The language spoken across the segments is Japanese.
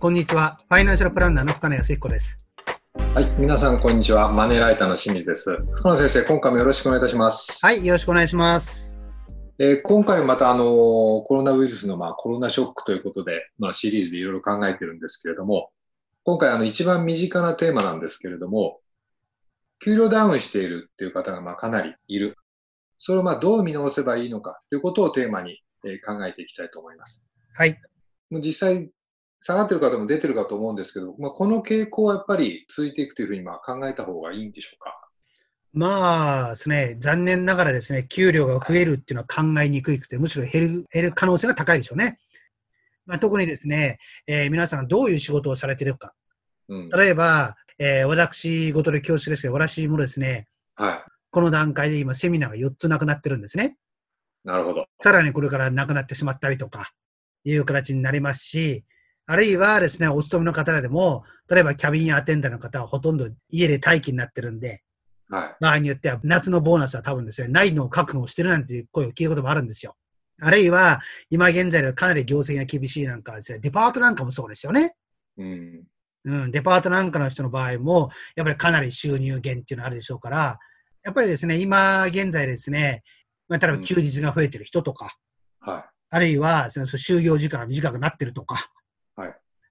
こんにちは。ファイナンシャルプランナーの深野康彦です。はい、皆さんこんにちは。マネーライターの清水です。深野先生、今回もよろしくお願いいたします。はい、よろしくお願いします。えー今回またあのコロナウイルスのまあコロナショックということで、まあ、シリーズでいろいろ考えてるんですけれども、今回あの一番身近なテーマなんですけれども、給料ダウンしているっていう方がまあかなりいる。それをまあどう見直せばいいのかということをテーマにえー考えていきたいと思います。はい。実際下がってる方も出てるかと思うんですけど、まあ、この傾向はやっぱり続いていくというふうにまあ考えた方がいいんでしょうか？まあですね、残念ながらですね、給料が増えるっていうのは考えにくくて、むしろ減る減る可能性が高いでしょうね。まあ、特にですね、えー皆さんがどういう仕事をされているか。うん。例えば、えー私事で恐縮ですけど、私もですね、はこの段階で今セミナーが4つなくなってるんですね。い。なるほど。さらにこれからなくなってしまったりとか、いう形になりますし、あるいはですね、お勤めの方でも、例えばキャビンアテンダーの方はほとんど家で待機になってるんで、はい。場合によっては夏のボーナスは多分ですね、ないのを覚悟してるなんていう声を聞いたこともあるんですよ。あるいは、今現在ではかなり業績が厳しいなんかはですね、デパートなんかもそうですよね。うん。うん、デパートなんかの人の場合も、やっぱりかなり収入減っていうのがあるでしょうから、やっぱりですね、今現在ですね、まあ、例えば休日が増えてる人とか、はあるいはその就業時間が短くなってるとか、はい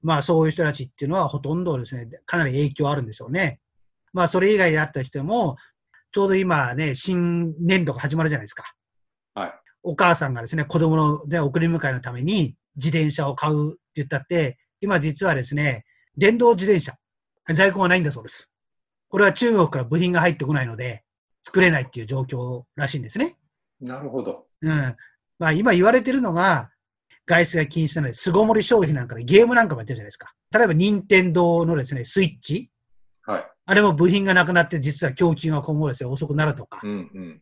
まあそういう人たちっていうのはほとんどですね、かなり影響あるんでしょうね。まあそれ以外であった人も、ちょうど今ね、新年度が始まるじゃないですか。い。はい。お母さんがですね、子供の、ね、送り迎えのために自転車を買うって言ったって、今実はですね、電動自転車、在庫がないんだそうです。これは中国から部品が入ってこないので、作れないっていう状況らしいんですね。なるほど。うん。まあ今言われてるのが、外出が禁止なので、巣ごもり消費なんかでゲームなんかもやってるじゃないですか。例えば任天堂のですね、スイッチ。はい。あれも部品がなくなって、実は供給が今後ですね、遅くなるとか。うんうん。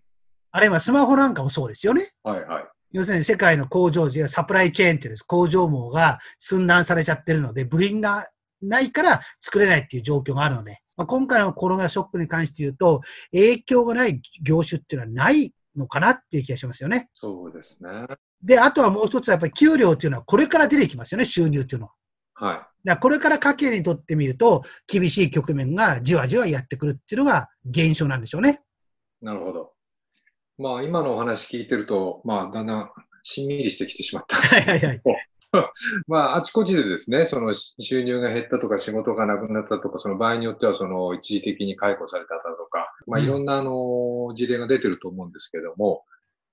あるいはスマホなんかもそうですよね。はいはい。要するに世界の工場時、サプライチェーンっていうです工場網が寸断されちゃってるので、部品がないから作れないっていう状況があるので、まあ、今回のコロナショックに関して言うと、影響がない業種っていうのはないのかなっていう気がしますよね。そうですね。で、あとはもう一つはやっぱり給料っていうのはこれから出てきますよね、収入っていうのは。はだからこれから家計にとってみると、厳しい局面がじわじわやってくるっていうのが現象なんでしょうね。い。なるほど。まあ今のお話聞いてると、まあだんだんしんみりしてきてしまったはいはいはい。まああちこちでですね、その収入が減ったとか仕事がなくなったとか、その場合によってはその一時的に解雇されたとか、まあうんいろんなあの事例が出てると思うんですけども、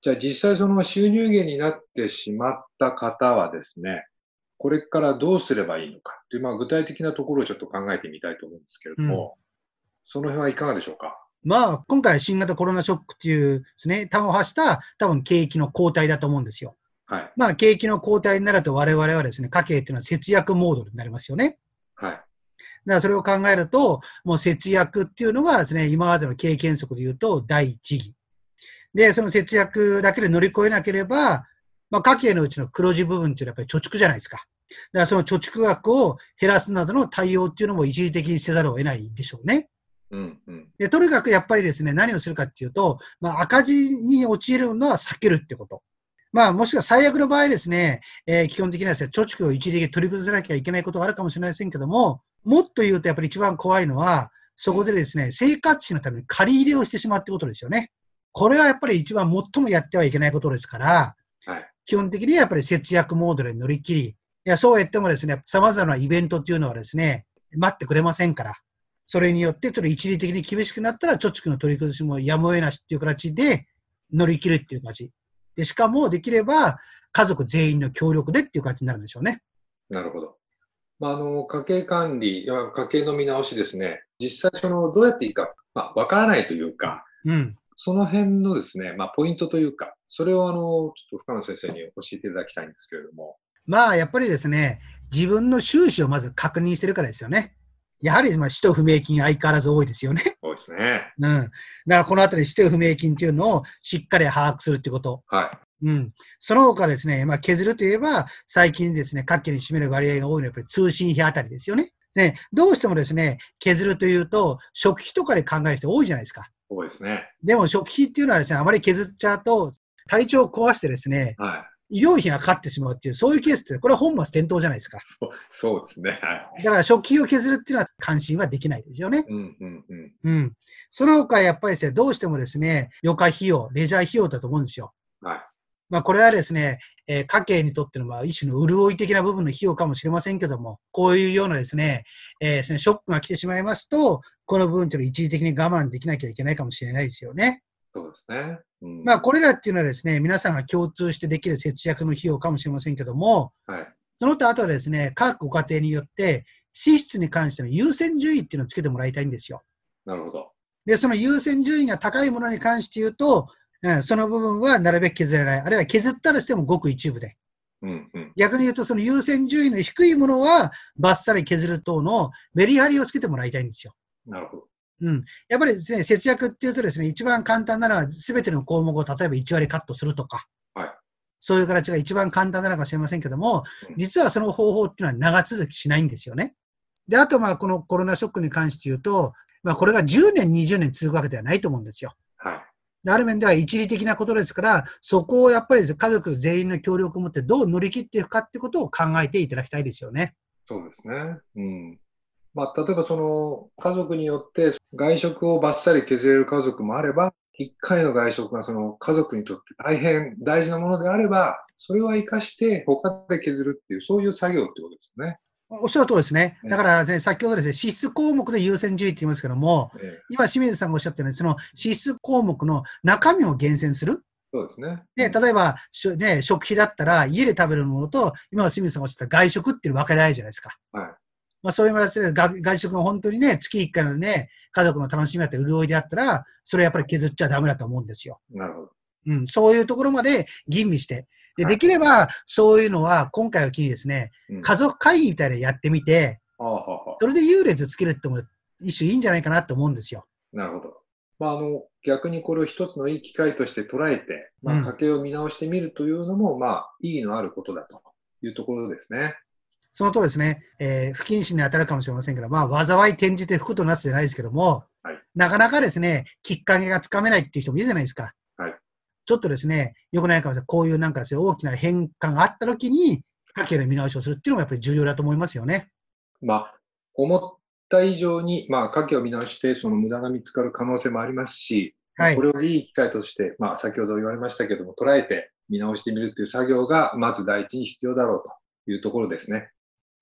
じゃあ実際その収入源になってしまった方はですね、これからどうすればいいのかという、まあ具体的なところをちょっと考えてみたいと思うんですけれども、その辺はいかがでしょうか？まあ、今回新型コロナショックっていうですね、単を発した多分景気の後退だと思うんですよ。はい。まあ、景気の後退になると我々はですね、家計っていうのは節約モードになりますよね。はい。だからそれを考えると、もう節約っていうのがですね、今までの経験則で言うと第一義。で、その節約だけで乗り越えなければ、まあ、家計のうちの黒字部分っていうのはやっぱり貯蓄じゃないですか。だからその貯蓄額を減らすなどの対応っていうのも一時的にせざるを得ないでしょうね。うんうん。で、とにかくやっぱりですね、何をするかっていうと、まあ、赤字に陥るのは避けるってこと。まあ、もしくは最悪の場合ですね、えー基本的にはですね、貯蓄を一時的に取り崩さなきゃいけないことがあるかもしれませんけども、もっと言うとやっぱり一番怖いのは、そこでですね、生活費のために借り入れをしてしまうってことですよね。これはやっぱり一番最もやってはいけないことですから、はい。基本的にはやっぱり節約モードで乗り切り、いや、そうやってもですね、様々なイベントっていうのはですね、待ってくれませんから、それによってちょっと一時的に厳しくなったら、貯蓄の取り崩しもやむを得なしっていう形で乗り切るっていう形。で、しかもできれば家族全員の協力でっていう形になるんでしょうね。なるほど。まあ、あの、家計管理、家計の見直しですね、実際その、どうやっていいか、まあ、わからないというか、うん。その辺のですね、まあ、ポイントというか、それをあの、ちょっと深野先生に教えていただきたいんですけれども。まあ、やっぱりですね、自分の収支をまず確認してるからですよね。やはり、まあ、使途不明金相変わらず多いですよね。そうですね。うん。だからこのあたり使途不明金っていうのをしっかり把握するっていうこと。はうん。その他ですね、まあ、削るといえば、最近ですね、各家に占める割合が多いのはやっぱり通信費あたりですよね。で、どうしてもですね、削るというと、食費とかで考える人多いじゃないですか。そうですね。でも食費っていうのはですね、あまり削っちゃうと、体調を壊してですね、は医療費がかかってしまうっていう、そういうケースって、これは本末転倒じゃないですか。そうそうですね。はい。だから食費を削るっていうのは関心はできないですよね。うんうんうん。うん。その他やっぱりですね、どうしてもですね、余暇費用、レジャー費用だと思うんですよ。はい。まあこれはですね、えー、家計にとってのまあ一種の潤い的な部分の費用かもしれませんけども、こういうようなですね、えー、ショックが来てしまいますと、この部分というのを一時的に我慢できなきゃいけないかもしれないですよね。そうですね。うん、まあ、これらっていうのはですね、皆さんが共通してできる節約の費用かもしれませんけども、はい、その他あとはですね、各ご家庭によって、支出に関しての優先順位っていうのをつけてもらいたいんですよ。なるほど。で、その優先順位が高いものに関して言うと、うん、その部分はなるべく削らない。あるいは削ったとしてもごく一部で。うんうん、逆に言うと、その優先順位の低いものは、バッサリ削る等のメリハリをつけてもらいたいんですよ。なるほど。うん。やっぱりですね、節約っていうとですね、一番簡単なのは、すべての項目を例えば1割カットするとか、はい。そういう形が一番簡単なのかもしれませんけども、実はその方法っていうのは長続きしないんですよね。で、あと、まあ、このコロナショックに関して言うと、まあ、これが10年、20年続くわけではないと思うんですよ。ある面では一時的なことですから、そこをやっぱり家族全員の協力を持ってどう乗り切っていくかってことを考えていただきたいですよね。そうですね。うん。まあ、例えばその家族によって外食をばっさり削れる家族もあれば、1回の外食がその家族にとって大変大事なものであれば、それは生かして他で削るっていう、そういう作業ってことですね。おっしゃる通りですね。だからね、先ほどですね、支出項目で優先順位って言いますけども、ええ、今清水さんがおっしゃったように、その支出項目の中身を厳選する。そうですね。で、例えば、ね、食費だったら、家で食べるものと、今清水さんがおっしゃった外食っていうの分かり合いじゃないですか。はい。まあそういう形で外食が本当にね、月1回のね、家族の楽しみだったり潤いであったら、それやっぱり削っちゃダメだと思うんですよ。なるほど。うん、そういうところまで吟味して、で、できれば、そういうのは、今回を機にですね、家族会議みたいなやってみて、それで優劣つけるっても一種いいんじゃないかなと思うんですよ。なるほど。まあ、あの、逆にこれを一つのいい機会として捉えて、まあ、家計を見直してみるというのも、まあ、意義のあることだというところですね。そのとですね、えー、不謹慎に当たるかもしれませんけど、まあ、災い転じて吹くとなすじゃないですけども、はい、なかなかですね、きっかけがつかめないっていう人もいるじゃないですか。はい、ちょっとですね、よくないかもしれない。こういうなんかですね、大きな変化があったときに、家計の見直しをするっていうのもやっぱり重要だと思いますよね。まあ、思った以上に、まあ、家計を見直して、その無駄が見つかる可能性もありますし、はい、これをいい機会として、まあ、先ほど言われましたけども、捉えて見直してみるという作業が、まず第一に必要だろうというところですね。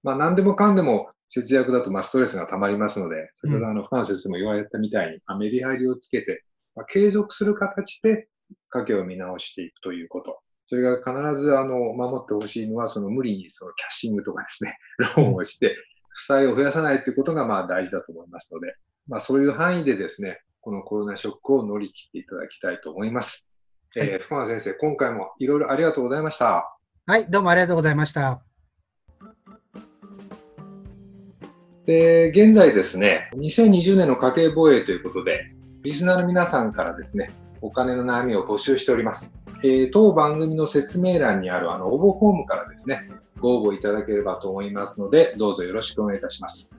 まあ、何でもかんでも節約だとまあストレスが溜まりますので、先ほどあの、深野先生も言われたみたいに、まあ、メリハリをつけて、まあ、継続する形で家計を見直していくということ。それが必ずあの守ってほしいのは、その無理にそのキャッシングとかですね、ローンをして、負債を増やさないということがまあ大事だと思いますので、まあ、そういう範囲でですね、このコロナショックを乗り切っていただきたいと思います。はい、えー、深野先生、今回もいろいろありがとうございました。はい、どうもありがとうございました。で、現在ですね、2020年の家計防衛ということで、リスナーの皆さんからですね、お金の悩みを募集しております。えー、当番組の説明欄にあるあの応募フォームからですね、ご応募いただければと思いますので、どうぞよろしくお願いいたします。